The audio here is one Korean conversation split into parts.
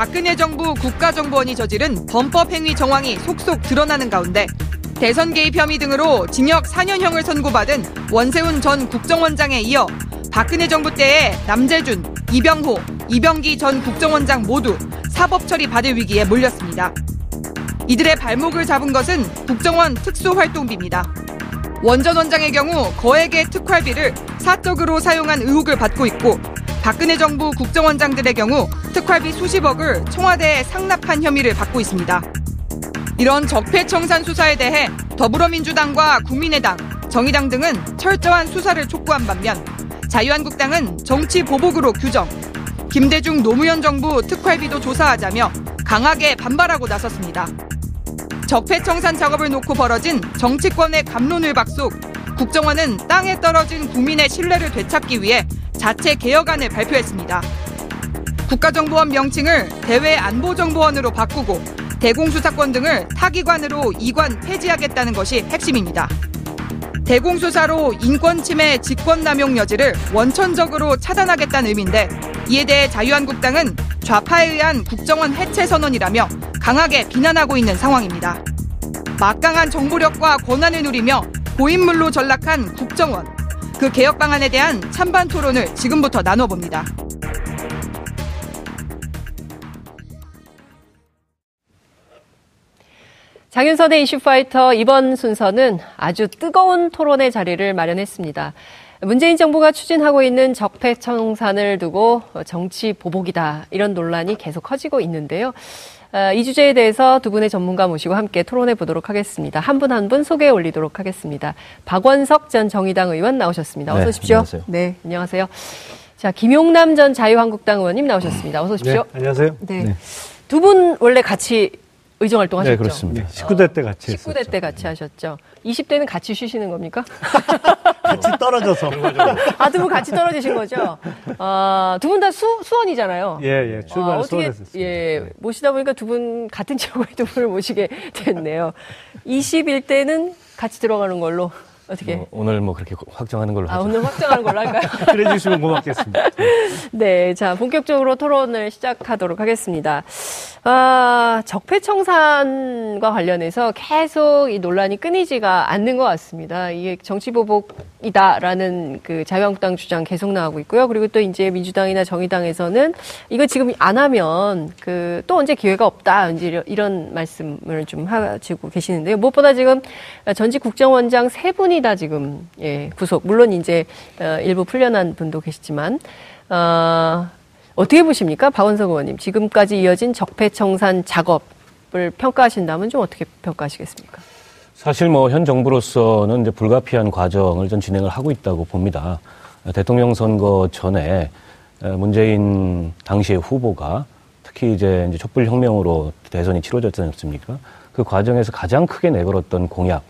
박근혜 정부 국가정보원이 저지른 범법 행위 정황이 속속 드러나는 가운데 대선 개입 혐의 등으로 징역 4년형을 선고받은 원세훈 전 국정원장에 이어 박근혜 정부 때의 남재준, 이병호, 이병기 전 국정원장 모두 사법 처리 받을 위기에 몰렸습니다. 이들의 발목을 잡은 것은 국정원 특수활동비입니다. 원전 원장의 경우 거액의 특활비를 사적으로 사용한 의혹을 받고 있고 박근혜 정부 국정원장들의 경우 특활비 수십억을 청와대에 상납한 혐의를 받고 있습니다. 이런 적폐청산 수사에 대해 더불어민주당과 국민의당, 정의당 등은 철저한 수사를 촉구한 반면 자유한국당은 정치 보복으로 규정, 김대중 노무현 정부 특활비도 조사하자며 강하게 반발하고 나섰습니다. 적폐청산 작업을 놓고 벌어진 정치권의 감론을 박속 국정원은 땅에 떨어진 국민의 신뢰를 되찾기 위해 자체 개혁안을 발표했습니다. 국가정보원 명칭을 대외안보정보원으로 바꾸고 대공수사권 등을 타기관으로 이관 폐지하겠다는 것이 핵심입니다. 대공수사로 인권침해 직권남용 여지를 원천적으로 차단하겠다는 의미인데 이에 대해 자유한국당은 좌파에 의한 국정원 해체 선언이라며 강하게 비난하고 있는 상황입니다. 막강한 정보력과 권한을 누리며 고인물로 전락한 국정원. 그 개혁 방안에 대한 찬반 토론을 지금부터 나눠봅니다. 장윤선의 이슈파이터 이번 순서는 아주 뜨거운 토론의 자리를 마련했습니다. 문재인 정부가 추진하고 있는 적폐 청산을 두고 정치 보복이다 이런 논란이 계속 커지고 있는데요. 아, 이 주제에 대해서 두 분의 전문가 모시고 함께 토론해 보도록 하겠습니다. 한 분 한분 소개해 올리도록 하겠습니다. 박원석 전 정의당 의원 나오셨습니다. 어서 네, 오십시오. 안녕하세요. 네, 안녕하세요. 자, 김용남 전 자유한국당 의원님 나오셨습니다. 어서 오십시오. 네, 안녕하세요. 네. 네. 두분 원래 같이 의정 활동하셨죠? 네, 그렇습니다. 19대 때 같이 19대 했었죠. 때 같이 하셨죠. 20대는 같이 쉬시는 겁니까? 같이 떨어져서. 아, 두 분 같이 떨어지신 거죠? 아, 두 분 다 수원이잖아요. 예, 예. 출발 아, 어떻게, 예, 모시다 보니까 두 분 같은 지역의 두 분을 모시게 됐네요. 21대는 같이 들어가는 걸로. 어떻게? 뭐 오늘 뭐 그렇게 확정하는 걸로 아, 하죠. 오늘 확정하는 걸로 할까요? 그래 주시면 고맙겠습니다. 네, 자, 본격적으로 토론을 시작하도록 하겠습니다. 아, 적폐청산과 관련해서 계속 이 논란이 끊이지가 않는 것 같습니다. 이게 정치보복이다라는 그 자유한국당 주장 계속 나오고 있고요. 그리고 또 이제 민주당이나 정의당에서는 이거 지금 안 하면 그 또 언제 기회가 없다. 이제 이런 말씀을 좀 하시고 계시는데요. 무엇보다 지금 전직 국정원장 세 분이 다 지금 예, 구속. 물론 이제 어, 일부 풀려난 분도 계시지만 어, 어떻게 보십니까? 박원석 의원님. 지금까지 이어진 적폐청산 작업을 평가하신다면 좀 어떻게 평가하시겠습니까? 사실 뭐 현 정부로서는 이제 불가피한 과정을 좀 진행을 하고 있다고 봅니다. 대통령 선거 전에 문재인 당시의 후보가 특히 이제, 이제 촛불 혁명으로 대선이 치러졌지 않습니까? 그 과정에서 가장 크게 내걸었던 공약이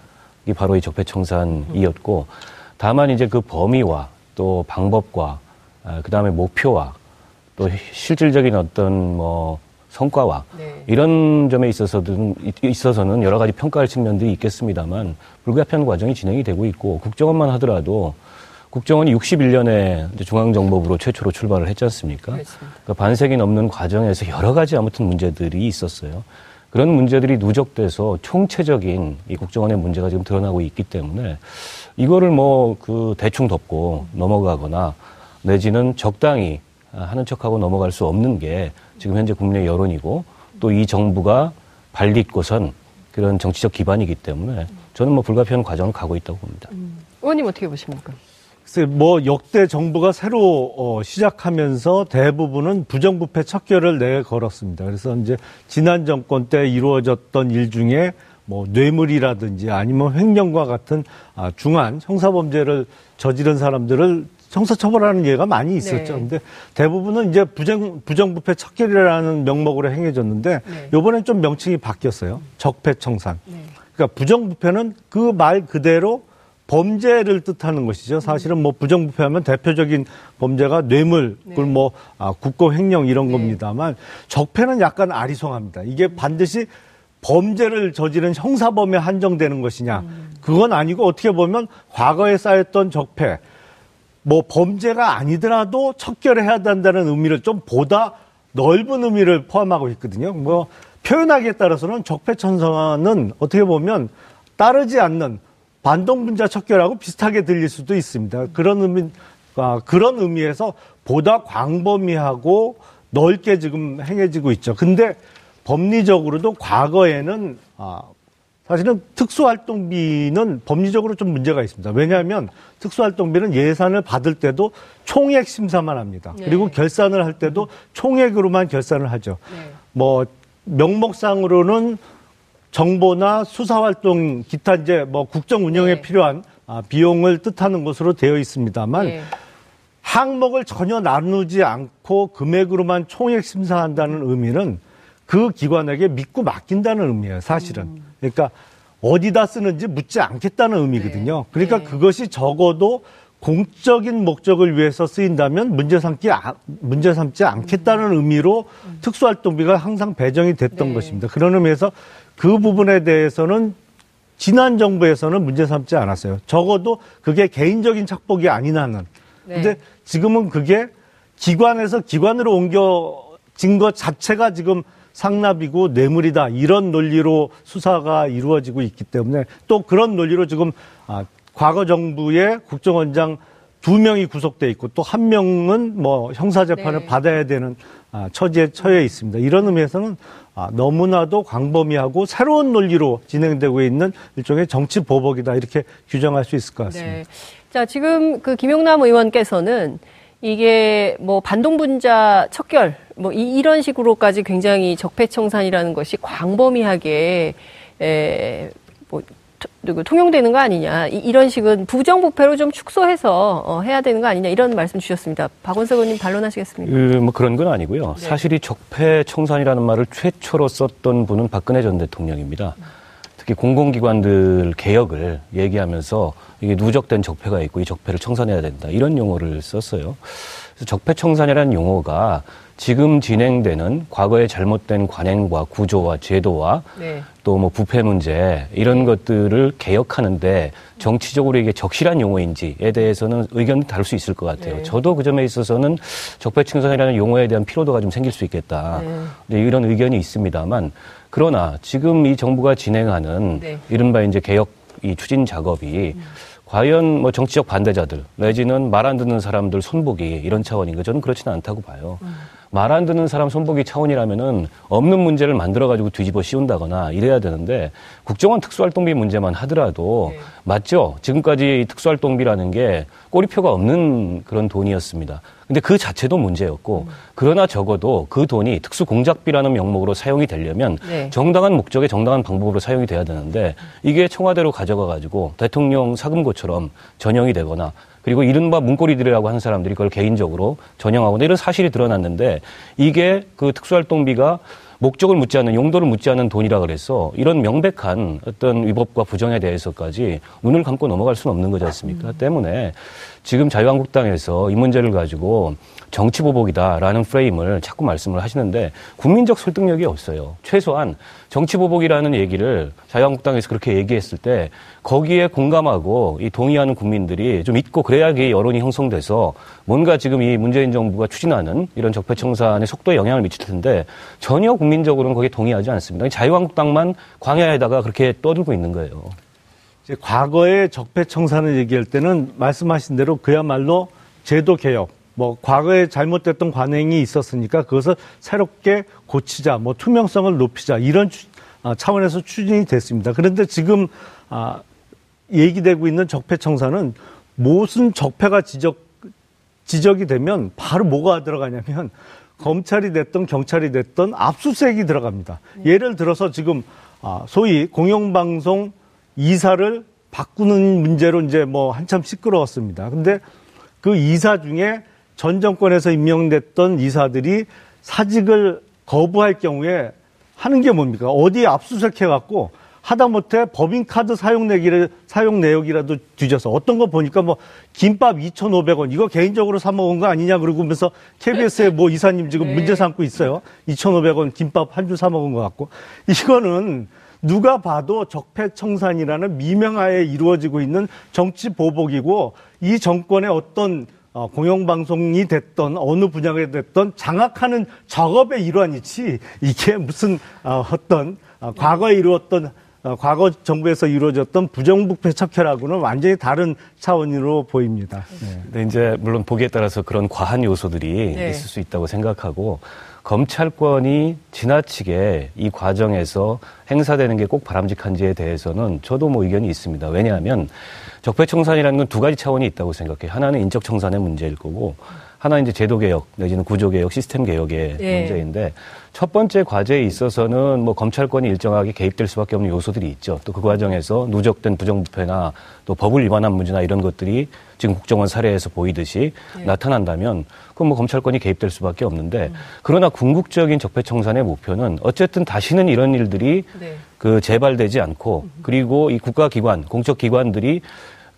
바로 이 적폐청산이었고 다만 이제 그 범위와 또 방법과 그 다음에 목표와 또 실질적인 어떤 뭐 성과와 네. 이런 점에 있어서는 있어서는 여러 가지 평가할 측면들이 있겠습니다만 불가피한 과정이 진행이 되고 있고 국정원만 하더라도 국정원이 61년에 중앙정보부로 최초로 출발을 했지 않습니까? 그러니까 반세기 넘는 과정에서 여러 가지 아무튼 문제들이 있었어요. 그런 문제들이 누적돼서 총체적인 이 국정원의 문제가 지금 드러나고 있기 때문에 이거를 뭐 그 대충 덮고 넘어가거나 내지는 적당히 하는 척하고 넘어갈 수 없는 게 지금 현재 국민의 여론이고 또 이 정부가 발딛고선 그런 정치적 기반이기 때문에 저는 뭐 불가피한 과정을 가고 있다고 봅니다. 음. 의원님 어떻게 보십니까? 뭐 역대 정부가 새로 어, 시작하면서 대부분은 부정부패 척결을 내걸었습니다. 그래서 이제 지난 정권 때 이루어졌던 일 중에 뭐 뇌물이라든지 아니면 횡령과 같은 아, 중한 형사범죄를 저지른 사람들을 형사처벌하는 예가 많이 있었죠. 네. 근데 대부분은 이제 부정, 부정부패 척결이라는 명목으로 행해졌는데 네. 요번엔 좀 명칭이 바뀌었어요. 적폐청산. 네. 그러니까 부정부패는 그 말 그대로 범죄를 뜻하는 것이죠. 사실은 뭐 부정부패하면 대표적인 범죄가 뇌물, 네. 뭐 아, 국고 횡령 이런 네. 겁니다만 적폐는 약간 아리송합니다. 이게 반드시 범죄를 저지른 형사범에 한정되는 것이냐. 음. 그건 아니고 어떻게 보면 과거에 쌓였던 적폐, 뭐 범죄가 아니더라도 척결해야 된다는 의미를 좀 보다 넓은 의미를 포함하고 있거든요. 뭐 표현하기에 따라서는 적폐청산은 어떻게 보면 따르지 않는 반동 분자 척결하고 비슷하게 들릴 수도 있습니다. 그런 의미, 아, 그런 의미에서 보다 광범위하고 넓게 지금 행해지고 있죠. 근데 법리적으로도 과거에는 아, 사실은 특수활동비는 법리적으로 좀 문제가 있습니다. 왜냐하면 특수활동비는 예산을 받을 때도 총액 심사만 합니다. 네. 그리고 결산을 할 때도 총액으로만 결산을 하죠. 네. 뭐 명목상으로는 정보나 수사 활동 기타 이제 뭐 국정 운영에 네. 필요한 아, 비용을 뜻하는 것으로 되어 있습니다만 네. 항목을 전혀 나누지 않고 금액으로만 총액 심사한다는 의미는 그 기관에게 믿고 맡긴다는 의미예요, 사실은. 음. 그러니까 어디다 쓰는지 묻지 않겠다는 의미거든요. 그러니까 네. 그것이 적어도 공적인 목적을 위해서 쓰인다면 문제 삼기 아- 문제 삼지 않겠다는 의미로 특수활동비가 항상 배정이 됐던 네. 것입니다. 그런 의미에서 그 부분에 대해서는 지난 정부에서는 문제 삼지 않았어요. 적어도 그게 개인적인 착복이 아니라는. 네. 근데 지금은 그게 기관에서 기관으로 옮겨진 것 자체가 지금 상납이고 뇌물이다. 이런 논리로 수사가 이루어지고 있기 때문에 또 그런 논리로 지금 아, 과거 정부의 국정원장 두 명이 구속돼 있고 또 한 명은 뭐 형사 재판을 네. 받아야 되는 아, 처지에 처해 있습니다. 이런 의미에서는 아, 너무나도 광범위하고 새로운 논리로 진행되고 있는 일종의 정치 보복이다 이렇게 규정할 수 있을 것 같습니다. 네. 자, 지금 그 김용남 의원께서는 이게 뭐 반동분자 척결 뭐 이, 런 식으로까지 굉장히 적폐청산이라는 것이 광범위하게 에, 뭐 통용되는 거 아니냐 이, 런 식은 부정부패로 좀 축소해서 어, 해야 되는 거 아니냐 이런 말씀 주셨습니다. 박원석 의원님 반론하시겠습니까? 그, 뭐 그런 건 아니고요. 네. 사실 이 적폐청산이라는 말을 최초로 썼던 분은 박근혜 전 대통령입니다. 특히 공공기관들 개혁을 얘기하면서 이게 누적된 적폐가 있고 이 적폐를 청산해야 된다. 이런 용어를 썼어요. 그래서 적폐청산이라는 용어가 지금 진행되는 과거의 잘못된 관행과 구조와 제도와 네. 또뭐 부패 문제 이런 것들을 개혁하는데 정치적으로 이게 적실한 용어인지에 대해서는 의견이 다를 수 있을 것 같아요. 네. 저도 그 점에 있어서는 적폐청산이라는 용어에 대한 피로도가 좀 생길 수 있겠다. 네. 네, 이런 의견이 있습니다만 그러나 지금 이 정부가 진행하는 네. 이른바 이제 개혁 이 추진 작업이 과연 뭐 정치적 반대자들 내지는 말 안 듣는 사람들 손보기 이런 차원인가 저는 그렇지는 않다고 봐요. 말 안 듣는 사람 손보기 차원이라면은 없는 문제를 만들어 가지고 뒤집어 씌운다거나 이래야 되는데 국정원 특수활동비 문제만 하더라도 네. 맞죠. 지금까지 이 특수활동비라는 게 꼬리표가 없는 그런 돈이었습니다. 근데 그 자체도 문제였고 그러나 적어도 그 돈이 특수 공작비라는 명목으로 사용이 되려면 네. 정당한 목적에 정당한 방법으로 사용이 돼야 되는데 이게 청와대로 가져가 가지고 대통령 사금고처럼 전형이 되거나 그리고 이른바 문고리들이라고 하는 사람들이 그걸 개인적으로 전형하거나 이런 사실이 드러났는데 이게 그 특수활동비가 목적을 묻지 않는 용도를 묻지 않는 돈이라 그래서 이런 명백한 어떤 위법과 부정에 대해서까지 눈을 감고 넘어갈 수는 없는 거지 않습니까? 때문에 지금 자유한국당에서 이 문제를 가지고 정치 보복이다라는 프레임을 자꾸 말씀을 하시는데 국민적 설득력이 없어요. 최소한 정치 보복이라는 얘기를 자유한국당에서 그렇게 얘기했을 때 거기에 공감하고 이 동의하는 국민들이 좀 있고 그래야 이게 여론이 형성돼서 뭔가 지금 이 문재인 정부가 추진하는 이런 적폐청산의 속도에 영향을 미칠 텐데 전혀 국민적으로는 거기에 동의하지 않습니다. 자유한국당만 광야에다가 그렇게 떠들고 있는 거예요. 과거의 적폐청산을 얘기할 때는 말씀하신 대로 그야말로 제도 개혁, 뭐 과거에 잘못됐던 관행이 있었으니까 그것을 새롭게 고치자, 뭐 투명성을 높이자 이런 추- 아, 차원에서 추진이 됐습니다. 그런데 지금 아, 얘기되고 있는 적폐청산은 무슨 적폐가 지적 지적이 되면 바로 뭐가 들어가냐면 검찰이 됐던 경찰이 됐던 압수수색이 들어갑니다. 예를 들어서 지금 아, 소위 공영방송 이사를 바꾸는 문제로 이제 뭐 한참 시끄러웠습니다. 근데 그 이사 중에 전 정권에서 임명됐던 이사들이 사직을 거부할 경우에 하는 게 뭡니까? 어디에 압수수색 해갖고 하다못해 법인카드 사용 내기를, 사용 내역이라도 뒤져서 어떤 거 보니까 뭐 김밥 2,500원 이거 개인적으로 사 먹은 거 아니냐 그러면서 KBS에 뭐 이사님 지금 네. 문제 삼고 있어요. 2,500원 김밥 한 줄 사 먹은 것 같고. 이거는 누가 봐도 적폐청산이라는 미명하에 이루어지고 있는 정치 보복이고 이 정권의 어떤 어, 공영방송이 됐던 어느 분야가 됐던 장악하는 작업의 일환이지 이게 무슨 어, 어떤 어, 과거에 이루었던 어, 과거 정부에서 이루어졌던 부정부패 척결하고는 완전히 다른 차원으로 보입니다. 네. 근데 이제 물론 보기에 따라서 그런 과한 요소들이 네. 있을 수 있다고 생각하고 검찰권이 지나치게 이 과정에서 행사되는 게 꼭 바람직한지에 대해서는 저도 뭐 의견이 있습니다. 왜냐하면 적폐청산이라는 건 두 가지 차원이 있다고 생각해요. 하나는 인적 청산의 문제일 거고 하나는 이제 제도 개혁 내지는 구조 개혁, 시스템 개혁의 예. 문제인데 첫 번째 과제에 있어서는 뭐 검찰권이 일정하게 개입될 수밖에 없는 요소들이 있죠. 또 그 과정에서 누적된 부정부패나 또 법을 위반한 문제나 이런 것들이 지금 국정원 사례에서 보이듯이 나타난다면 그건 뭐 검찰권이 개입될 수밖에 없는데 그러나 궁극적인 적폐청산의 목표는 어쨌든 다시는 이런 일들이 네. 그 재발되지 않고 그리고 이 국가기관, 공적기관들이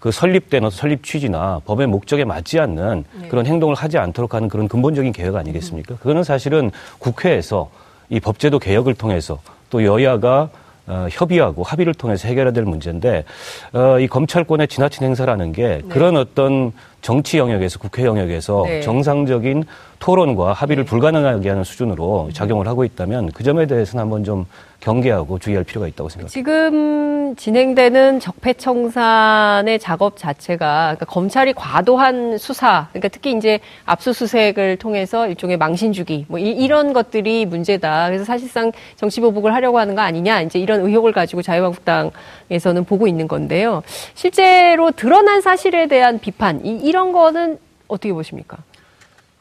그 설립된 설립 취지나 법의 목적에 맞지 않는 그런 행동을 하지 않도록 하는 그런 근본적인 개혁 아니겠습니까? 그거는 사실은 국회에서 이 법제도 개혁을 통해서 또 여야가 어, 협의하고 합의를 통해서 해결해야 될 문제인데 어, 이 검찰권의 지나친 행사라는 게 그런 어떤 정치 영역에서 국회 영역에서 네. 정상적인 토론과 합의를 불가능하게 하는 수준으로 작용을 하고 있다면 그 점에 대해서는 한번 좀 경계하고 주의할 필요가 있다고 생각합니다. 지금 진행되는 적폐청산의 작업 자체가 그러니까 검찰이 과도한 수사, 그러니까 특히 이제 압수수색을 통해서 일종의 망신주기, 뭐 이, 런 것들이 문제다. 그래서 사실상 정치보복을 하려고 하는 거 아니냐, 이제 이런 의혹을 가지고 자유한국당에서는 보고 있는 건데요. 실제로 드러난 사실에 대한 비판, 이, 이런 거는 어떻게 보십니까?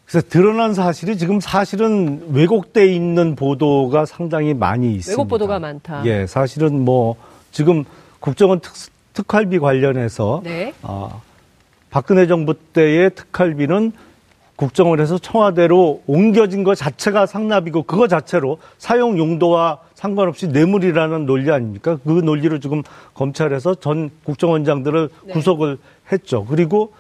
그래서 드러난 사실이 지금 사실은 왜곡돼 있는 보도가 상당히 많이 있습니다. 왜곡 보도가 많다. 예, 사실은 뭐 지금 국정원 특, 특활비 관련해서 네. 아, 박근혜 정부 때의 특활비는 국정원에서 청와대로 옮겨진 것 자체가 상납이고 그거 자체로 사용 용도와 상관없이 뇌물이라는 논리 아닙니까? 그 논리로 지금 검찰에서 전 국정원장들을 네. 구속을 했죠. 그리고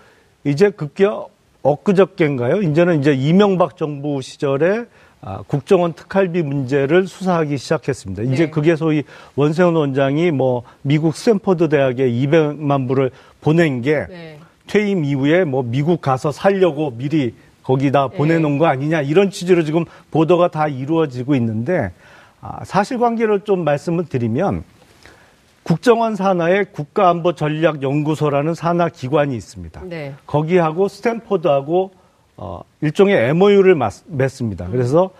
이제 급기야 엊그저께인가요? 이제는 이제 이명박 정부 시절에 아, 국정원 특활비 문제를 수사하기 시작했습니다. 이제 네. 그게 소위 원세훈 원장이 뭐 미국 스탠퍼드 대학에 200만 불을 보낸 게 네. 퇴임 이후에 뭐 미국 가서 살려고 미리 거기다 네. 보내놓은 거 아니냐 이런 취지로 지금 보도가 다 이루어지고 있는데 아, 사실관계를 좀 말씀을 드리면 국정원 산하에 국가안보전략연구소라는 산하 기관이 있습니다. 네. 거기하고 스탠포드하고 어, 일종의 MOU를 맺습니다. 그래서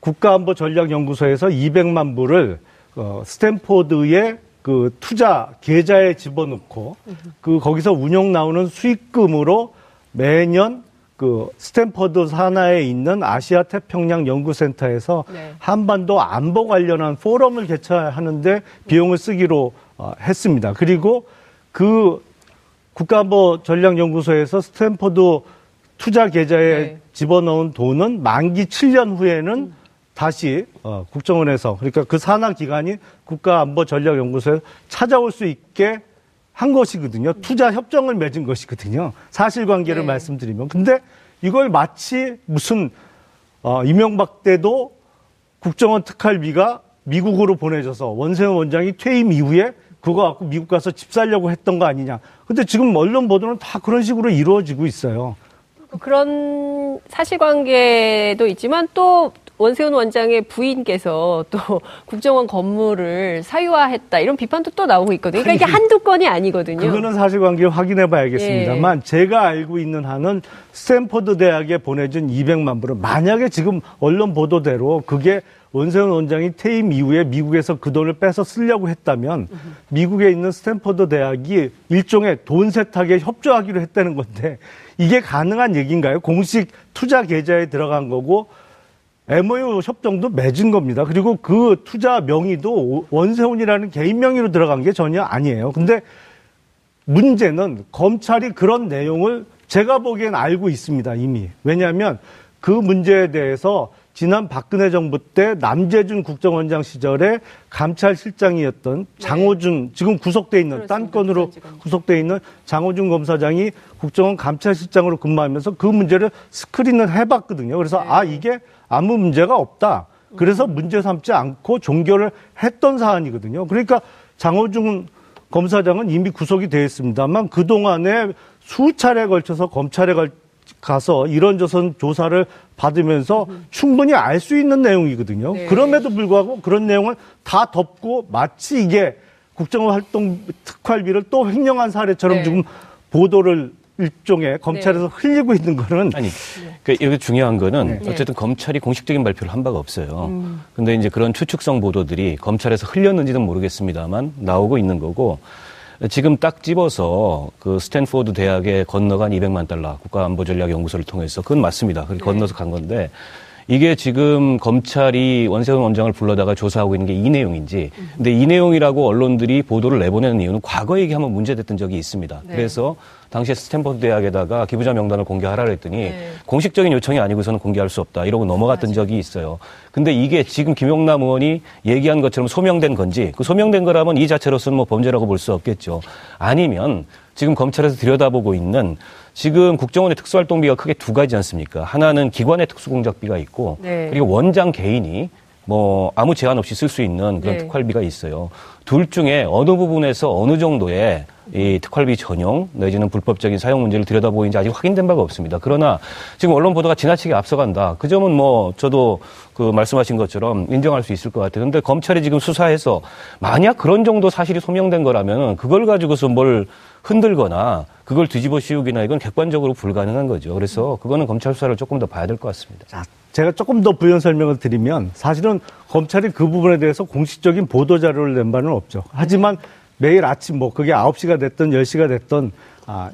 국가안보전략연구소에서 200만 불을 어, 스탠포드의 그 투자 계좌에 집어넣고 그 거기서 운영 나오는 수익금으로 매년 그 스탠퍼드 산하에 있는 아시아 태평양 연구센터에서 네. 한반도 안보 관련한 포럼을 개최하는데 비용을 쓰기로 어, 했습니다. 그리고 그 국가안보 전략연구소에서 스탠퍼드 투자 계좌에 네. 집어넣은 돈은 만기 7년 후에는 다시 어, 국정원에서 그러니까 그 산하 기관이 국가안보 전략연구소에 찾아올 수 있게 한 것이거든요. 투자 협정을 맺은 것이거든요. 사실관계를 네. 말씀드리면. 근데 이걸 마치 무슨 어, 이명박 때도 국정원 특활비가 미국으로 보내져서 원세훈 원장이 퇴임 이후에 그거 갖고 미국 가서 집 살려고 했던 거 아니냐. 근데 지금 언론 보도는 다 그런 식으로 이루어지고 있어요. 그런 사실관계도 있지만 또 원세훈 원장의 부인께서 또 국정원 건물을 사유화했다 이런 비판도 또 나오고 있거든요. 그러니까 이게 한두 건이 아니거든요. 그거는 사실관계를 확인해 봐야겠습니다만 예. 제가 알고 있는 한은 스탠퍼드 대학에 보내준 200만 불은 만약에 지금 언론 보도대로 그게 원세훈 원장이 퇴임 이후에 미국에서 그 돈을 빼서 쓰려고 했다면 미국에 있는 스탠퍼드 대학이 일종의 돈 세탁에 협조하기로 했다는 건데 이게 가능한 얘기인가요? 공식 투자 계좌에 들어간 거고 MOU 협정도 맺은 겁니다. 그리고 그 투자 명의도 원세훈이라는 개인 명의로 들어간 게 전혀 아니에요. 근데 문제는 검찰이 그런 내용을 제가 보기엔 알고 있습니다, 이미. 왜냐하면 그 문제에 대해서 지난 박근혜 정부 때 남재준 국정원장 시절에 감찰실장이었던 장호준 지금 구속돼 있는. 딴 건으로 부산지검. 구속돼 있는 장호준 검사장이 국정원 감찰실장으로 근무하면서 그 문제를 스크린을 해봤거든요. 그래서 아 이게 아무 문제가 없다. 그래서 문제 삼지 않고 종결을 했던 사안이거든요. 그러니까 장호준 검사장은 이미 구속이 되어 있습니다만 그 동안에 수차례 걸쳐서 검찰에 걸, 가서 이런저런 조사를 받으면서 충분히 알 수 있는 내용이거든요. 네. 그럼에도 불구하고 그런 내용을 다 덮고 마치 이게 국정활동 특활비를 또 횡령한 사례처럼 네. 지금 보도를 일종의 검찰에서 흘리고 있는 거는 아니, 그 여기 중요한 거는 네. 어쨌든 검찰이 공식적인 발표를 한 바가 없어요. 근데 이제 그런 추측성 보도들이 검찰에서 흘렸는지는 모르겠습니다만 나오고 있는 거고 지금 딱 집어서 그 스탠포드 대학에 건너간 200만 달러 국가안보전략연구소를 통해서 그건 맞습니다. 그렇게 건너서 간 건데 이게 지금 검찰이 원세훈 원장을 불러다가 조사하고 있는 게 이 내용인지 근데 이 내용이라고 언론들이 보도를 내보내는 이유는 과거 얘기하면 문제됐던 적이 있습니다. 네. 그래서 당시에 스탠퍼드 대학에다가 기부자 명단을 공개하라 그랬더니 네. 공식적인 요청이 아니고서는 공개할 수 없다 이러고 넘어갔던 적이 있어요. 근데 이게 지금 김용남 의원이 얘기한 것처럼 소명된 건지 그 소명된 거라면 이 자체로서는 뭐 범죄라고 볼 수 없겠죠. 아니면 지금 검찰에서 들여다보고 있는 지금 국정원의 특수활동비가 크게 두 가지 않습니까? 하나는 기관의 특수공작비가 있고 네. 그리고 원장 개인이 뭐 아무 제한 없이 쓸 수 있는 그런 네. 특활비가 있어요. 둘 중에 어느 부분에서 어느 정도의 이 특활비 전용 내지는 불법적인 사용 문제를 들여다보이는지 아직 확인된 바가 없습니다. 그러나 지금 언론 보도가 지나치게 앞서간다. 그 점은 뭐 저도 그 말씀하신 것처럼 인정할 수 있을 것 같아요. 근데 검찰이 지금 수사해서 만약 그런 정도 사실이 소명된 거라면 그걸 가지고서 뭘 흔들거나 그걸 뒤집어 씌우기나 이건 객관적으로 불가능한 거죠. 그래서 그거는 검찰 수사를 조금 더 봐야 될 것 같습니다. 자, 제가 조금 더 부연 설명을 드리면 사실은 검찰이 그 부분에 대해서 공식적인 보도 자료를 낸 바는 없죠. 하지만 매일 아침 뭐 그게 9시가 됐던 10시가 됐던 아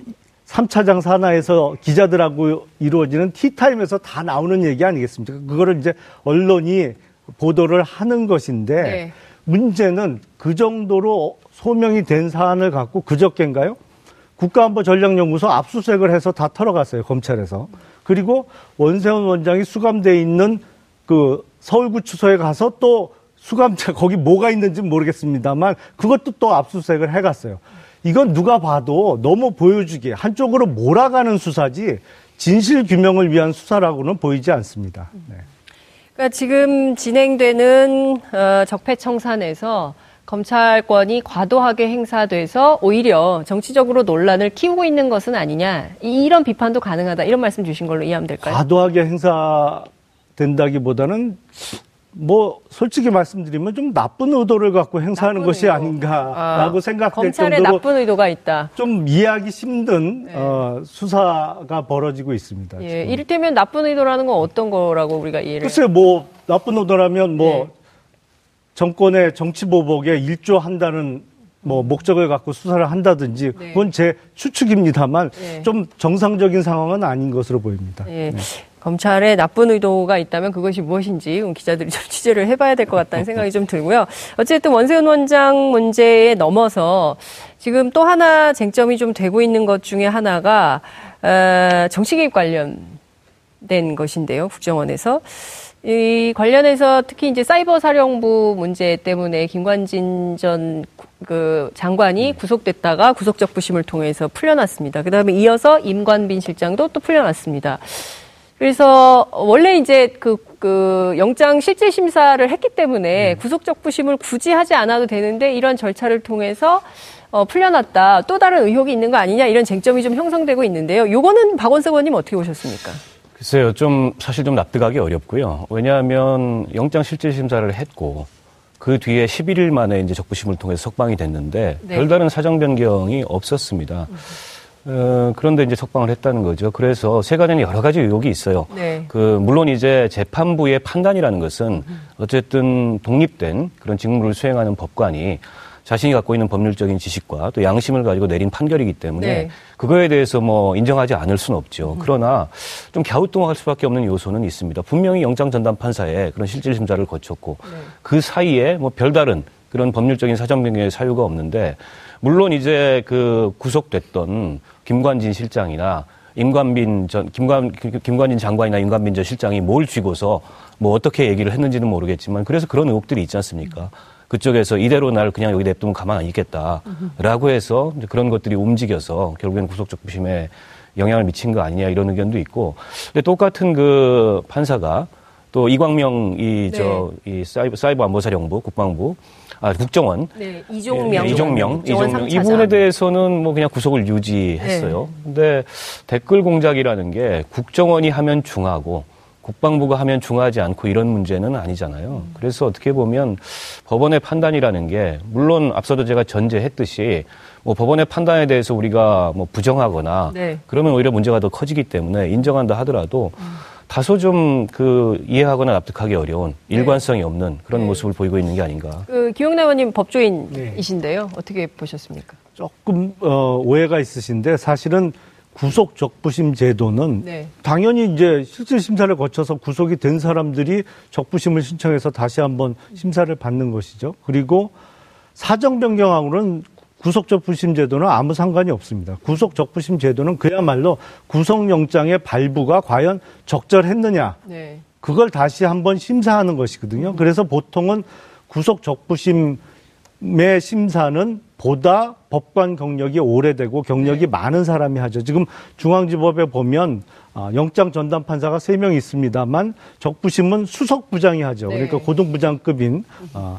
3차장 산하에서 기자들하고 이루어지는 티타임에서 다 나오는 얘기 아니겠습니까? 그거를 이제 언론이 보도를 하는 것인데 네. 문제는 그 정도로 소명이 된 사안을 갖고 그저께인가요? 국가안보 전략연구소 압수수색을 해서 다 털어갔어요 검찰에서 그리고 원세훈 원장이 수감돼 있는 그 서울구치소에 가서 또 수감자 거기 뭐가 있는지 는 모르겠습니다만 그것도 또 압수수색을 해갔어요. 이건 누가 봐도 너무 보여주기 한쪽으로 몰아가는 수사지 진실 규명을 위한 수사라고는 보이지 않습니다. 네. 그러니까 지금 진행되는 어, 적폐청산에서 검찰권이 과도하게 행사돼서 오히려 정치적으로 논란을 키우고 있는 것은 아니냐 이- 이런 비판도 가능하다 이런 말씀 주신 걸로 이해하면 될까요? 과도하게 행사된다기보다는 뭐 솔직히 말씀드리면 좀 나쁜 의도를 갖고 행사하는 것이 의도. 아닌가라고 아, 생각될 검찰에 정도로 나쁜 의도가 있다. 좀 이해하기 힘든 네. 어, 수사가 벌어지고 있습니다. 예, 지금. 이를테면 나쁜 의도라는 건 어떤 거라고 우리가 이해를? 글쎄요, 뭐 나쁜 의도라면 뭐 네. 정권의 정치 보복에 일조한다는 뭐 목적을 갖고 수사를 한다든지 네. 그건 제 추측입니다만 네. 좀 정상적인 상황은 아닌 것으로 보입니다. 예. 검찰에 나쁜 의도가 있다면 그것이 무엇인지 음, 기자들이 좀 취재를 해봐야 될 것 같다는 생각이 좀 들고요. 어쨌든 원세훈 원장 문제에 넘어서 지금 또 하나 쟁점이 좀 되고 있는 것 중에 하나가 어, 정치 개입 관련된 것인데요. 국정원에서 이 관련해서 특히 이제 사이버 사령부 문제 때문에 김관진 전 그 장관이 구속됐다가 구속적 부심을 통해서 풀려났습니다. 그다음에 이어서 임관빈 실장도 또 풀려났습니다. 그래서 원래 이제 그, 그 영장 실질 심사를 했기 때문에 구속적 부심을 굳이 하지 않아도 되는데 이런 절차를 통해서 어, 풀려났다. 또 다른 의혹이 있는 거 아니냐 이런 쟁점이 좀 형성되고 있는데요. 요거는 박원석 의원님 어떻게 보셨습니까? 글쎄요, 좀 사실 좀 납득하기 어렵고요. 왜냐하면 영장 실질 심사를 했고 그 뒤에 11일 만에 이제 적부심을 통해서 석방이 됐는데 네. 별다른 사정 변경이 없었습니다. 어, 그런데 이제 석방을 했다는 거죠. 그래서 세간에는 여러 가지 의혹이 있어요. 네. 그 물론 이제 재판부의 판단이라는 것은 어쨌든 독립된 그런 직무를 수행하는 법관이 자신이 갖고 있는 법률적인 지식과 또 양심을 가지고 내린 판결이기 때문에 네. 그거에 대해서 뭐 인정하지 않을 수는 없죠. 그러나 좀 갸우뚱할 수밖에 없는 요소는 있습니다. 분명히 영장 전담 판사에 그런 실질 심사를 거쳤고 그 사이에 뭐 별다른 그런 법률적인 사정 변경의 사유가 없는데 물론 이제 그 구속됐던 김관진 실장이나 임관빈 전 김관 김관진 장관이나 임관빈 전 실장이 뭘 쥐고서 뭐 어떻게 얘기를 했는지는 모르겠지만 그래서 그런 의혹들이 있지 않습니까? 그쪽에서 이대로 날 그냥 여기 냅두면 가만 안 있겠다라고 해서 이제 그런 것들이 움직여서 결국엔 구속적 부심에 영향을 미친 거 아니냐 이런 의견도 있고 근데 똑같은 그 판사가 또 이광명 이 네. 저이 사이버 사이버 안보사령부 국방부 아 국정원 네, 이종명. 예, 이종명, 국정원 이종명. 삼차장. 이분에 대해서는 뭐 그냥 구속을 유지했어요. 네. 근데 댓글 공작이라는 게 국정원이 하면 중하고 국방부가 하면 중하지 않고 이런 문제는 아니잖아요. 음. 그래서 어떻게 보면 법원의 판단이라는 게 물론 앞서도 제가 전제했듯이 뭐 법원의 판단에 대해서 우리가 뭐 부정하거나 네. 그러면 오히려 문제가 더 커지기 때문에 인정한다 하더라도 다소 좀 그 이해하거나 납득하기 어려운 일관성이 없는 그런 네. 모습을 보이고 있는 게 아닌가. 그 기영남 의원님 법조인이신데요. 어떻게 보셨습니까? 조금 어, 오해가 있으신데 사실은 구속 적부심 제도는 네. 당연히 이제 실질 심사를 거쳐서 구속이 된 사람들이 적부심을 신청해서 다시 한번 심사를 받는 것이죠. 그리고 사정 변경하고는 구속 적부심 제도는 아무 상관이 없습니다. 구속 적부심 제도는 그야말로 구속영장의 발부가 과연 적절했느냐 네. 그걸 다시 한번 심사하는 것이거든요. 그래서 보통은 구속 적부심의 심사는 보다 법관 경력이 오래되고 경력이 많은 사람이 하죠. 지금 중앙지법에 보면 아, 영장 전담 판사가 세 명 있습니다만 적부심은 수석 부장이 하죠. 네. 그러니까 고등부장급인 아,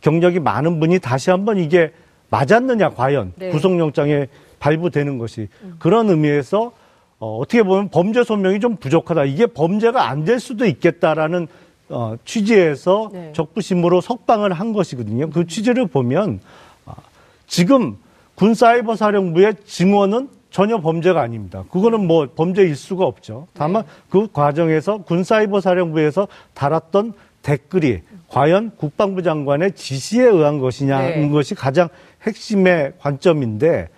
경력이 많은 분이 다시 한번 이게 맞았느냐 과연 네. 구속영장에 발부되는 것이 그런 의미에서 어, 어떻게 보면 범죄 소명이 좀 부족하다. 이게 범죄가 안 될 수도 있겠다라는 어, 취지에서 네. 적부심으로 석방을 한 것이거든요. 그 취지를 보면 아, 지금 군사이버사령부의 증언은 전혀 범죄가 아닙니다. 그거는 뭐 범죄일 수가 없죠. 다만 네. 그 과정에서 군사이버사령부에서 달았던 댓글이 과연 국방부 장관의 지시에 의한 것이냐는 네. 것이 가장 핵심의 관점인데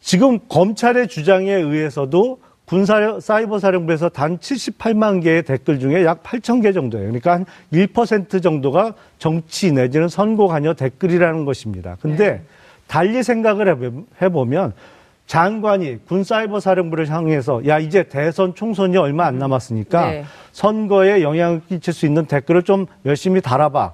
지금 검찰의 주장에 의해서도 군사 사이버 사령부에서 단 78만 개의 댓글 중에 약 8천 개 정도예요. 그러니까 한 1% 정도가 정치 내지는 선거 관여 댓글이라는 것입니다. 근데 네. 달리 생각을 해보- 해보면 장관이 군 사이버 사령부를 향해서 야 이제 대선 총선이 얼마 안 남았으니까 네. 선거에 영향을 끼칠 수 있는 댓글을 좀 열심히 달아봐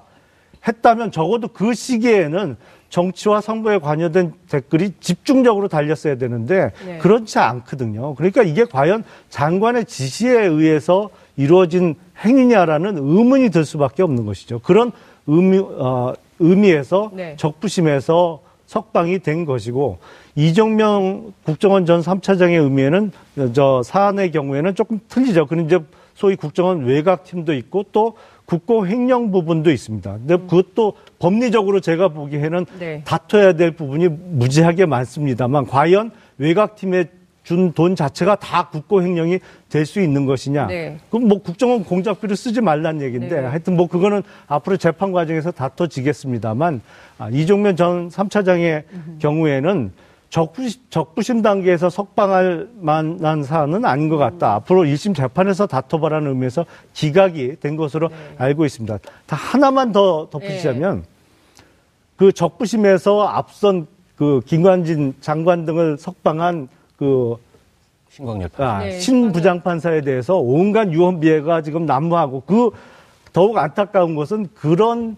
했다면 적어도 그 시기에는 정치와 선거에 관여된 댓글이 집중적으로 달렸어야 되는데 네. 그렇지 않거든요. 그러니까 이게 과연 장관의 지시에 의해서 이루어진 행위냐라는 의문이 들 수밖에 없는 것이죠. 그런 의미, 어, 의미에서 네. 적부심에서 석방이 된 것이고 이정명 국정원 전 3차장의 의미에는 저 사안의 경우에는 조금 틀리죠. 그런 이제 소위 국정원 외곽팀도 있고 또 국고 횡령 부분도 있습니다. 근데 그것도 법리적으로 제가 보기에는 네. 다퉈야 될 부분이 무지하게 많습니다만 과연 외곽팀에 준 돈 자체가 다 국고 횡령이 될 수 있는 것이냐? 네. 그럼 뭐 국정원 공작비를 쓰지 말란 얘기인데 네. 하여튼 뭐 그거는 앞으로 재판 과정에서 다퉈지겠습니다만 아, 이종면 전 3차장의 경우에는 적부심, 적부 심 단계에서 석방할 만한 사안은 아닌 것 같다. 앞으로 1심 재판에서 다퉈봐라는 의미에서 기각이 된 것으로 알고 있습니다. 다 하나만 더 덧붙이자면 그 적부심에서 앞선 그 김관진 장관 등을 석방한 그 신광열파. 아, 네, 신 부장판사에 대해서 온갖 유언비해가 지금 난무하고 그 더욱 안타까운 것은 그런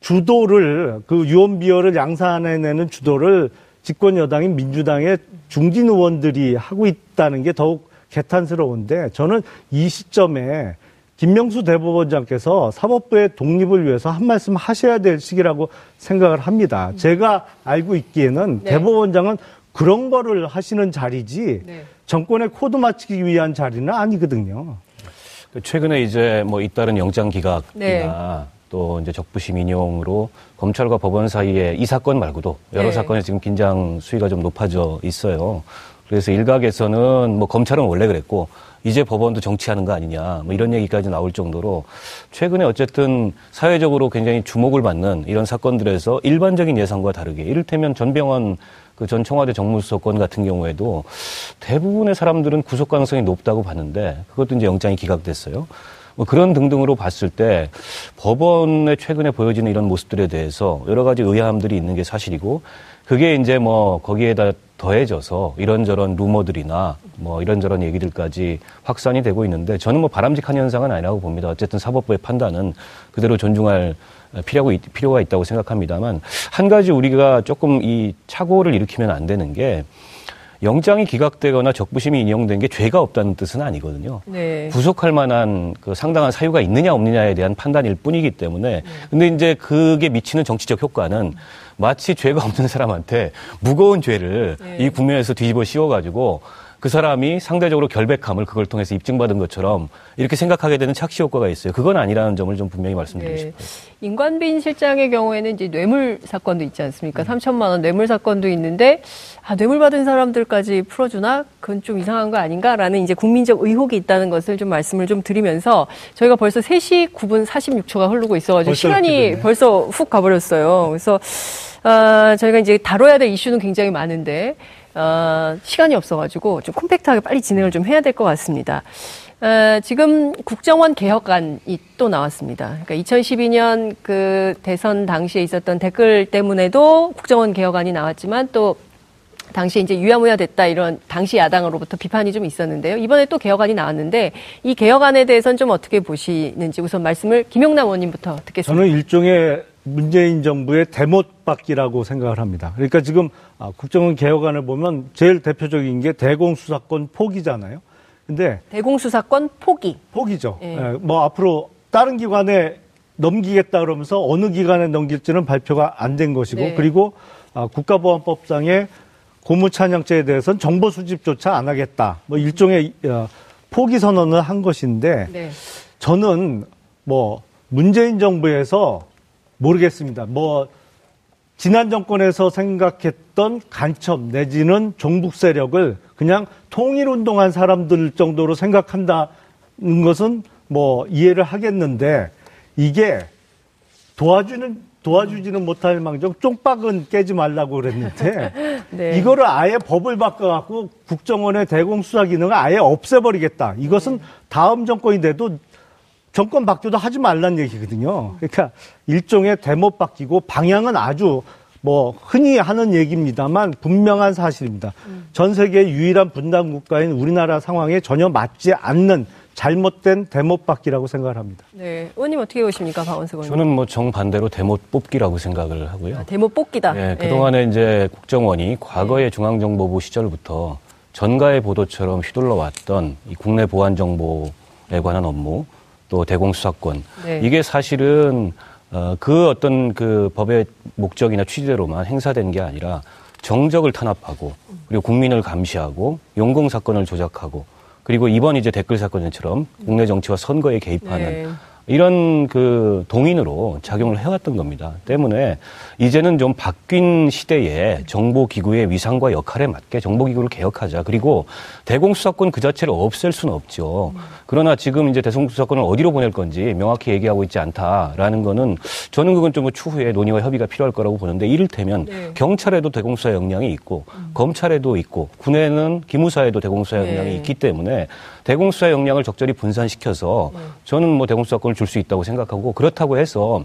주도를 그 유언비어를 양산해내는 주도를 집권 여당인 민주당의 중진 의원들이 하고 있다는 게 더욱 개탄스러운데 저는 이 시점에 김명수 대법원장께서 사법부의 독립을 위해서 한 말씀 하셔야 될 시기라고 생각을 합니다. 제가 알고 있기에는 네. 대법원장은 그런 거를 하시는 자리지 네. 정권의 코드 맞추기 위한 자리는 아니거든요. 그 최근에 이제 뭐 잇따른 영장 기각이나 네. 또 이제 적부심 인용으로 검찰과 법원 사이에 이 사건 말고도 여러 네. 사건에 지금 긴장 수위가 좀 높아져 있어요. 그래서 일각에서는 뭐 검찰은 원래 그랬고 이제 법원도 정치하는 거 아니냐 뭐 이런 얘기까지 나올 정도로 최근에 어쨌든 사회적으로 굉장히 주목을 받는 이런 사건들에서 일반적인 예상과 다르게 이를테면 전병헌 그 전 청와대 정무수석 건 같은 경우에도 대부분의 사람들은 구속 가능성이 높다고 봤는데 그것도 이제 영장이 기각됐어요. 뭐 그런 등등으로 봤을 때 법원에 최근에 보여지는 이런 모습들에 대해서 여러 가지 의아함들이 있는 게 사실이고 그게 이제 뭐 거기에다 더해져서 이런저런 루머들이나 뭐 이런저런 얘기들까지 확산이 되고 있는데 저는 뭐 바람직한 현상은 아니라고 봅니다. 어쨌든 사법부의 판단은 그대로 존중할 필요가, 있, 필요가 있다고 생각합니다만 한 가지 우리가 조금 이 착오를 일으키면 안 되는 게 영장이 기각되거나 적부심이 인용된 게 죄가 없다는 뜻은 아니거든요. 네. 구속할 만한 그 상당한 사유가 있느냐 없느냐에 대한 판단일 뿐이기 때문에 근데 이제 그게 미치는 정치적 효과는 마치 죄가 없는 사람한테 무거운 죄를 네. 이 국면에서 뒤집어 씌워가지고 그 사람이 상대적으로 결백함을 그걸 통해서 입증받은 것처럼 이렇게 생각하게 되는 착시 효과가 있어요. 그건 아니라는 점을 좀 분명히 말씀드리고 네. 싶어요. 임관빈 실장의 경우에는 이제 뇌물 사건도 있지 않습니까? 네. 3천만 원 뇌물 사건도 있는데 아, 뇌물 받은 사람들까지 풀어주나? 그건 좀 이상한 거 아닌가라는 이제 국민적 의혹이 있다는 것을 좀 말씀을 좀 드리면서 저희가 벌써 3시 9분 46초가 흐르고 있어가지고 시간이 됐네. 벌써 훅 가버렸어요. 그래서 아, 저희가 이제 다뤄야 될 이슈는 굉장히 많은데 아, 시간이 없어가지고 좀 콤팩트하게 빨리 진행을 좀 해야 될 것 같습니다. 아, 지금 국정원 개혁안이 또 나왔습니다. 그러니까 2012년 그 대선 당시에 있었던 댓글 때문에도 국정원 개혁안이 나왔지만 또 당시에 이제 유야무야 됐다 이런 당시 야당으로부터 비판이 좀 있었는데요. 이번에 또 개혁안이 나왔는데 이 개혁안에 대해서는 좀 어떻게 보시는지 우선 말씀을 김용남 의원님부터 듣겠습니다. 저는 일종의 문재인 정부의 대못받기라고 생각을 합니다. 그러니까 지금 아, 국정원 개혁안을 보면 제일 대표적인 게 대공수사권 포기잖아요. 근데 대공수사권 포기. 포기죠. 예. 예, 뭐 앞으로 다른 기관에 넘기겠다 그러면서 어느 기관에 넘길지는 발표가 안 된 것이고 네. 그리고 아, 국가보안법상의 고무찬양죄에 대해서는 정보 수집조차 안 하겠다. 뭐 일종의 어, 포기 선언을 한 것인데 네. 저는 뭐 문재인 정부에서 모르겠습니다. 뭐 지난 정권에서 생각했던 간첩 내지는 종북 세력을 그냥 통일 운동한 사람들 정도로 생각한다는 것은 뭐 이해를 하겠는데 이게 도와주는 도와주지는 못할 망정 쫑박은 깨지 말라고 그랬는데 네. 이거를 아예 법을 바꿔갖고 국정원의 대공수사 기능을 아예 없애버리겠다. 이것은 다음 정권이 돼도 정권 바뀌어도 하지 말란 얘기거든요. 그러니까 일종의 대못 바뀌고 방향은 아주 뭐 흔히 하는 얘기입니다만 분명한 사실입니다. 전 세계 유일한 분단 국가인 우리나라 상황에 전혀 맞지 않는 잘못된 대못 바뀌라고 생각을 합니다. 네. 의원님 어떻게 보십니까? 박원석 의원님. 저는 뭐 정반대로 대못 뽑기라고 생각을 하고요. 아, 대모 뽑기다. 예, 예. 그동안에 이제 국정원이 과거의 중앙정보부 시절부터 전가의 보도처럼 휘둘러 왔던 이 국내 보안 정보에 관한 업무 또 대공수사권 네. 이게 사실은 어, 그 어떤 그 법의 목적이나 취지대로만 행사된 게 아니라 정적을 탄압하고 그리고 국민을 감시하고 용공 사건을 조작하고 그리고 이번 이제 댓글 사건처럼 국내 정치와 선거에 개입하는 네. 이런 그 동인으로 작용을 해왔던 겁니다. 때문에 이제는 좀 바뀐 시대에 정보기구의 위상과 역할에 맞게 정보기구를 개혁하자. 그리고 대공수사권 그 자체를 없앨 수는 없죠. 그러나 지금 이제 대공수사권을 어디로 보낼 건지 명확히 얘기하고 있지 않다라는 거는 저는 그건 좀 추후에 논의와 협의가 필요할 거라고 보는데 이를테면 네. 경찰에도 대공수사 역량이 있고 검찰에도 있고 군에는 기무사에도 대공수사 역량이 네. 있기 때문에 대공수사 역량을 적절히 분산시켜서 저는 뭐 대공수사권을 줄 수 있다고 생각하고 그렇다고 해서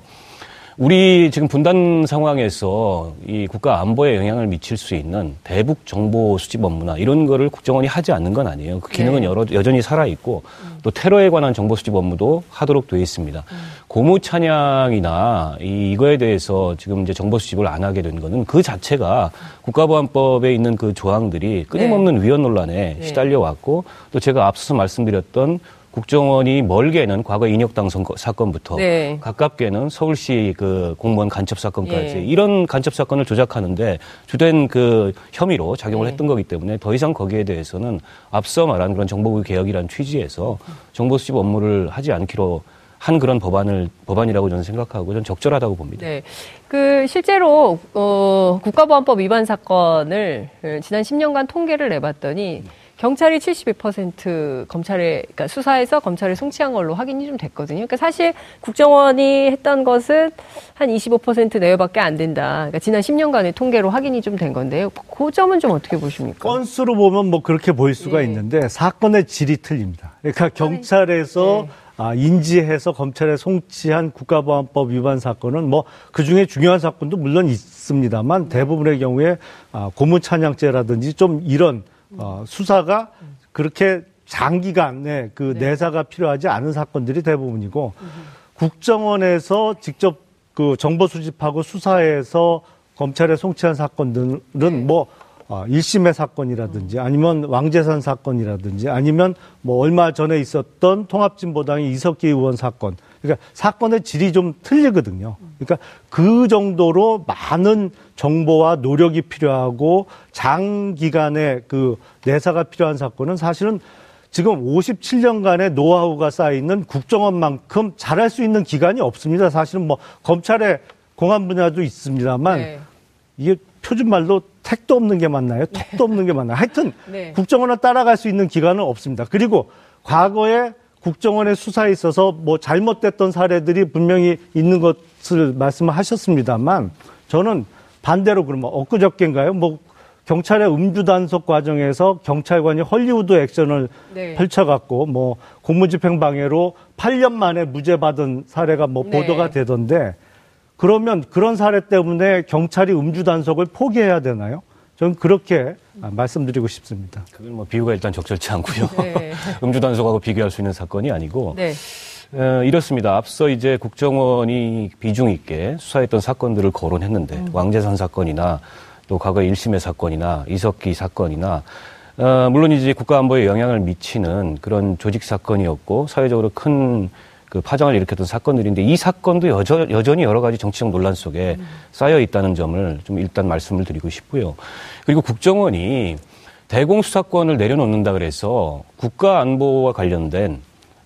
우리 지금 분단 상황에서 이 국가 안보에 영향을 미칠 수 있는 대북 정보 수집 업무나 이런 거를 국정원이 하지 않는 건 아니에요. 그 기능은 네. 여러, 여전히 살아 있고 또 테러에 관한 정보 수집 업무도 하도록 돼 있습니다. 고무 찬양이나 이, 이거에 대해서 지금 이제 정보 수집을 안 하게 된 거는 그 자체가 국가보안법에 있는 그 조항들이 끊임없는 위헌 논란에 네. 시달려 왔고 또 제가 앞서서 말씀드렸던 국정원이 멀게는 과거 인혁당 선거, 사건부터 네. 가깝게는 서울시 그 공무원 간첩 사건까지 예. 이런 간첩 사건을 조작하는데 주된 그 혐의로 작용을 네. 했던 거기 때문에 더 이상 거기에 대해서는 앞서 말한 그런 정보부 개혁이라는 취지에서 정보 수집 업무를 하지 않기로 한 그런 법안을 법안이라고 저는 생각하고 저는 적절하다고 봅니다. 네. 그 실제로 어 국가보안법 위반 사건을 어, 지난 10년간 통계를 내봤더니 경찰이 72% 검찰에 그러니까 수사해서 검찰에 송치한 걸로 확인이 좀 됐거든요. 그러니까 사실 국정원이 했던 것은 한 25% 내외밖에 안 된다. 그러니까 지난 10년간의 통계로 확인이 좀 된 건데요. 그 점은 좀 어떻게 보십니까? 건수로 보면 뭐 그렇게 보일 수가 예. 있는데 사건의 질이 틀립니다. 그러니까 경찰에서 네. 아, 인지해서 검찰에 송치한 국가보안법 위반 사건은 뭐 그 중에 중요한 사건도 물론 있습니다만 대부분의 경우에 아, 고무찬양죄라든지 좀 이런 어, 수사가 그렇게 장기간의 그 네. 내사가 필요하지 않은 사건들이 대부분이고 국정원에서 직접 그 정보 수집하고 수사해서 검찰에 송치한 사건들은 뭐 어, 1심의 사건이라든지 아니면 왕재산 사건이라든지 아니면 뭐 얼마 전에 있었던 통합진보당의 이석기 의원 사건. 그러니까 사건의 질이 좀 틀리거든요. 그러니까 그 정도로 많은 정보와 노력이 필요하고 장기간의 그 내사가 필요한 사건은 사실은 지금 57년간의 노하우가 쌓여있는 국정원만큼 잘할 수 있는 기관이 없습니다. 사실은 뭐 검찰의 공안 분야도 있습니다만 네. 이게 표준말로 택도 없는 게 맞나요? 턱도 없는 게 맞나요? 하여튼 네. 국정원을 따라갈 수 있는 기관은 없습니다. 그리고 과거에 국정원의 수사에 있어서 뭐 잘못됐던 사례들이 분명히 있는 것을 말씀을 하셨습니다만 저는 반대로 그러면 엊그저께인가요? 뭐 경찰의 음주 단속 과정에서 경찰관이 헐리우드 액션을 네. 펼쳐갖고 뭐 공무집행 방해로 8년 만에 무죄 받은 사례가 뭐 네. 보도가 되던데 그러면 그런 사례 때문에 경찰이 음주 단속을 포기해야 되나요? 저는 그렇게 아, 말씀드리고 싶습니다. 그건 뭐 비유가 일단 적절치 않고요. 네. 음주 단속하고 비교할 수 있는 사건이 아니고 네. 어, 이렇습니다. 앞서 이제 국정원이 비중 있게 수사했던 사건들을 거론했는데 음. 왕재산 사건이나 또 과거 1심의 사건이나 이석기 사건이나 어, 물론 이제 국가안보에 영향을 미치는 그런 조직 사건이었고 사회적으로 큰 그 파장을 일으켰던 사건들인데 이 사건도 여전, 여전히 여러 가지 정치적 논란 속에 쌓여 있다는 점을 좀 일단 말씀을 드리고 싶고요. 그리고 국정원이 대공수사권을 내려놓는다 그래서 국가안보와 관련된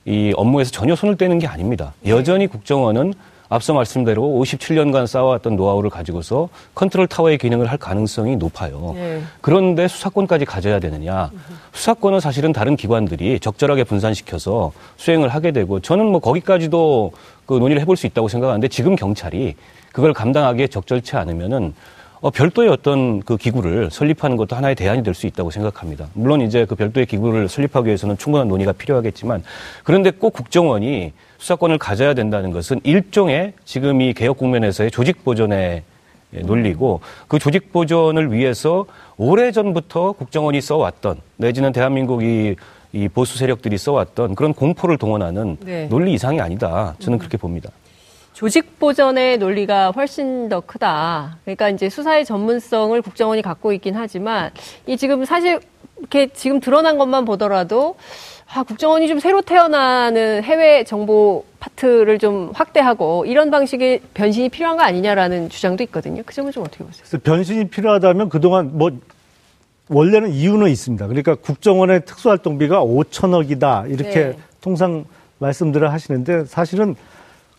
이 업무에서 전혀 손을 떼는 게 아닙니다. 여전히 국정원은 앞서 말씀대로 57년간 쌓아왔던 노하우를 가지고서 컨트롤 타워의 기능을 할 가능성이 높아요. 네. 그런데 수사권까지 가져야 되느냐? 수사권은 사실은 다른 기관들이 적절하게 분산시켜서 수행을 하게 되고 저는 뭐 거기까지도 그 논의를 해볼 수 있다고 생각하는데 지금 경찰이 그걸 감당하기에 적절치 않으면은 어, 별도의 어떤 그 기구를 설립하는 것도 하나의 대안이 될 수 있다고 생각합니다. 물론 이제 그 별도의 기구를 설립하기 위해서는 충분한 논의가 필요하겠지만 그런데 꼭 국정원이 수사권을 가져야 된다는 것은 일종의 지금 이 개혁 국면에서의 조직 보존의 논리고 그 조직 보존을 위해서 오래 전부터 국정원이 써왔던 내지는 대한민국이 이 보수 세력들이 써왔던 그런 공포를 동원하는 네. 논리 이상이 아니다. 저는 그렇게 봅니다. 조직 보전의 논리가 훨씬 더 크다. 그러니까 이제 수사의 전문성을 국정원이 갖고 있긴 하지만 이 지금 사실 이렇게 지금 드러난 것만 보더라도 아, 국정원이 좀 새로 태어나는 해외 정보 파트를 좀 확대하고 이런 방식의 변신이 필요한 거 아니냐라는 주장도 있거든요. 그 점은 좀 어떻게 보세요? 변신이 필요하다면 그동안 뭐 원래는 이유는 있습니다. 그러니까 국정원의 특수활동비가 5천억이다 이렇게 네. 통상 말씀들을 하시는데 사실은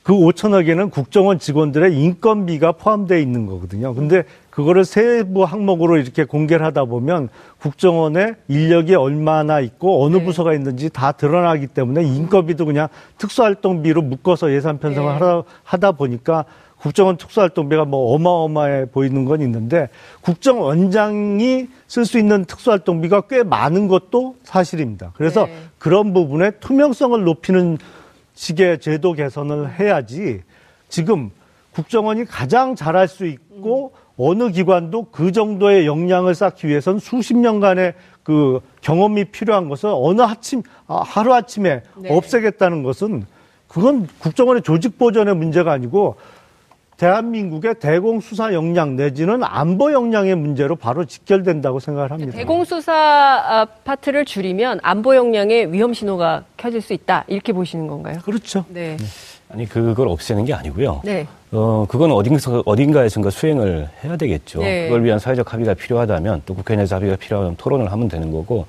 그 5천억에는 국정원 직원들의 인건비가 포함되어 있는 거거든요. 근데 그거를 세부 항목으로 이렇게 공개를 하다 보면 국정원의 인력이 얼마나 있고 어느 네. 부서가 있는지 다 드러나기 때문에 인건비도 그냥 특수활동비로 묶어서 예산 편성을 네. 하다, 하다 보니까 국정원 특수활동비가 뭐 어마어마해 보이는 건 있는데 국정원장이 쓸 수 있는 특수활동비가 꽤 많은 것도 사실입니다. 그래서 네. 그런 부분에 투명성을 높이는 식의 제도 개선을 해야지 지금 국정원이 가장 잘할 수 있고 어느 기관도 그 정도의 역량을 쌓기 위해서는 수십 년간의 그 경험이 필요한 것을 어느 아침 아, 하루 아침에 네. 없애겠다는 것은 그건 국정원의 조직 보전의 문제가 아니고 대한민국의 대공 수사 역량 내지는 안보 역량의 문제로 바로 직결된다고 생각을 합니다. 대공수사 아, 파트를 줄이면 안보 역량의 위험 신호가 켜질 수 있다. 이렇게 보시는 건가요? 그렇죠. 네. 아니 그걸 없애는 게 아니고요. 네. 어 그건 어딘가 어딘가에선가 수행을 해야 되겠죠. 네. 그걸 위한 사회적 합의가 필요하다면 또 국회 내에서 합의가 필요하면 토론을 하면 되는 거고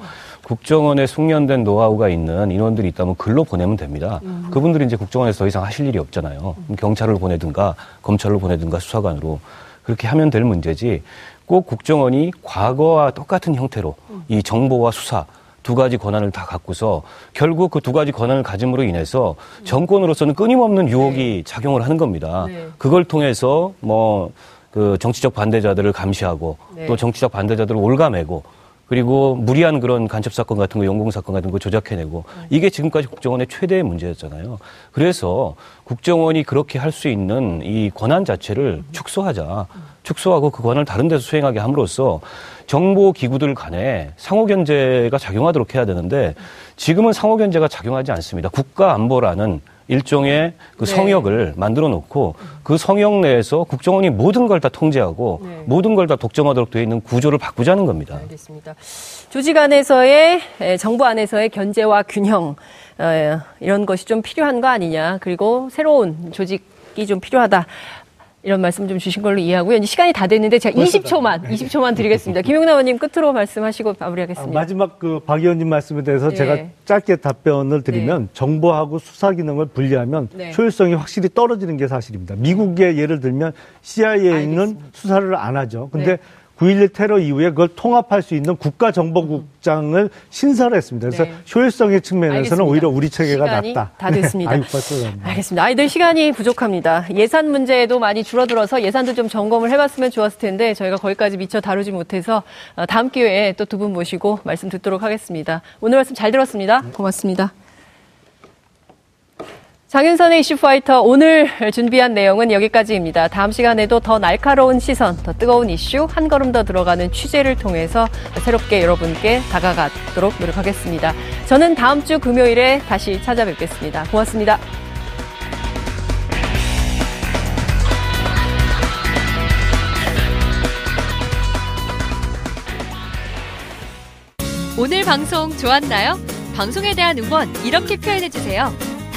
국정원에 숙련된 노하우가 있는 인원들이 있다면 글로 보내면 됩니다. 그분들이 이제 국정원에서 더 이상 하실 일이 없잖아요. 그럼 경찰을 보내든가 검찰로 보내든가 수사관으로 그렇게 하면 될 문제지 꼭 국정원이 과거와 똑같은 형태로 이 정보와 수사 두 가지 권한을 다 갖고서 결국 그 두 가지 권한을 가짐으로 인해서 정권으로서는 끊임없는 유혹이 작용을 하는 겁니다. 네. 그걸 통해서 뭐 그 정치적 반대자들을 감시하고 네. 또 정치적 반대자들을 올가매고 그리고 무리한 그런 간첩 사건 같은 거, 연공 사건 같은 거 조작해내고 이게 지금까지 국정원의 최대의 문제였잖아요. 그래서 국정원이 그렇게 할 수 있는 이 권한 자체를 축소하자. 축소하고 그 권한을 다른 데서 수행하게 함으로써 정보 기구들 간에 상호 견제가 작용하도록 해야 되는데 지금은 상호 견제가 작용하지 않습니다. 국가 안보라는 일종의 그 네. 성역을 만들어 놓고 그 성역 내에서 국정원이 모든 걸 다 통제하고 네. 모든 걸 다 독점하도록 되어 있는 구조를 바꾸자는 겁니다. 알겠습니다. 조직 안에서의 에, 정부 안에서의 견제와 균형 어, 이런 것이 좀 필요한 거 아니냐. 그리고 새로운 조직이 좀 필요하다. 이런 말씀 좀 주신 걸로 이해하고요. 이제 시간이 다 됐는데 제가 20초만 20초만 드리겠습니다. 김용남 의원님 끝으로 말씀하시고 아, 마무리하겠습니다. 마지막 그 박 의원님 말씀에 대해서 네. 제가 짧게 답변을 드리면 정보하고 수사 기능을 분리하면 네. 효율성이 확실히 떨어지는 게 사실입니다. 미국의 예를 들면 CIA는. 수사를 안 하죠. 근데 네. 9.11 테러 이후에 그걸 통합할 수 있는 국가정보국장을 신설했습니다. 그래서 네. 효율성의 측면에서는 알겠습니다. 오히려 우리 체계가 시간이 낫다. 다 됐습니다. 네. 그렇네. 알겠습니다. 아이들 시간이 부족합니다. 예산 문제도 많이 줄어들어서 예산도 좀 점검을 해봤으면 좋았을 텐데 저희가 거기까지 미처 다루지 못해서 어, 다음 기회에 또 두 분 모시고 말씀 듣도록 하겠습니다. 오늘 말씀 잘 들었습니다. 고맙습니다. 장윤선의 이슈 파이터 오늘 준비한 내용은 여기까지입니다. 다음 시간에도 더 날카로운 시선, 더 뜨거운 이슈, 한 걸음 더 들어가는 취재를 통해서 새롭게 여러분께 다가가도록 노력하겠습니다. 저는 다음 주 금요일에 다시 찾아뵙겠습니다. 고맙습니다. 오늘 방송 좋았나요? 방송에 대한 응원 이렇게 표현해주세요.